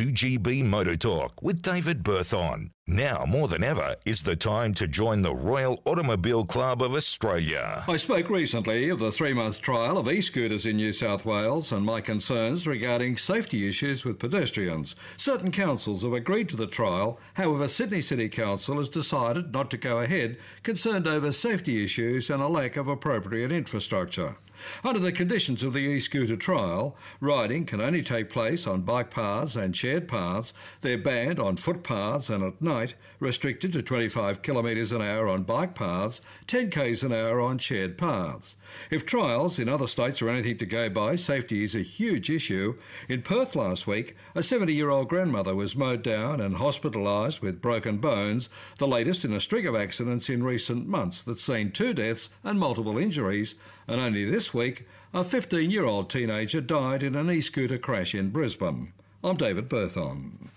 2GB Motor Talk with David Berthon. Now more than ever is the time to join the Royal Automobile Club of Australia. I spoke recently of the three month trial of e scooters in New South Wales and my concerns regarding safety issues with pedestrians. Certain councils have agreed to the trial, however, Sydney City Council has decided not to go ahead, concerned over safety issues and a lack of appropriate infrastructure. Under the conditions of the e scooter trial, riding can only take place on bike paths and shared paths. They're banned on footpaths and at night, restricted to 25 kilometres an hour on bike paths, 10 k's an hour on shared paths. If trials in other states are anything to go by, safety is a huge issue. In Perth last week, a 70 year old grandmother was mowed down and hospitalised with broken bones, the latest in a string of accidents in recent months that's seen two deaths and multiple injuries. And only this week, a 15 year old teenager died in an e scooter crash in Brisbane. I'm David Berthon.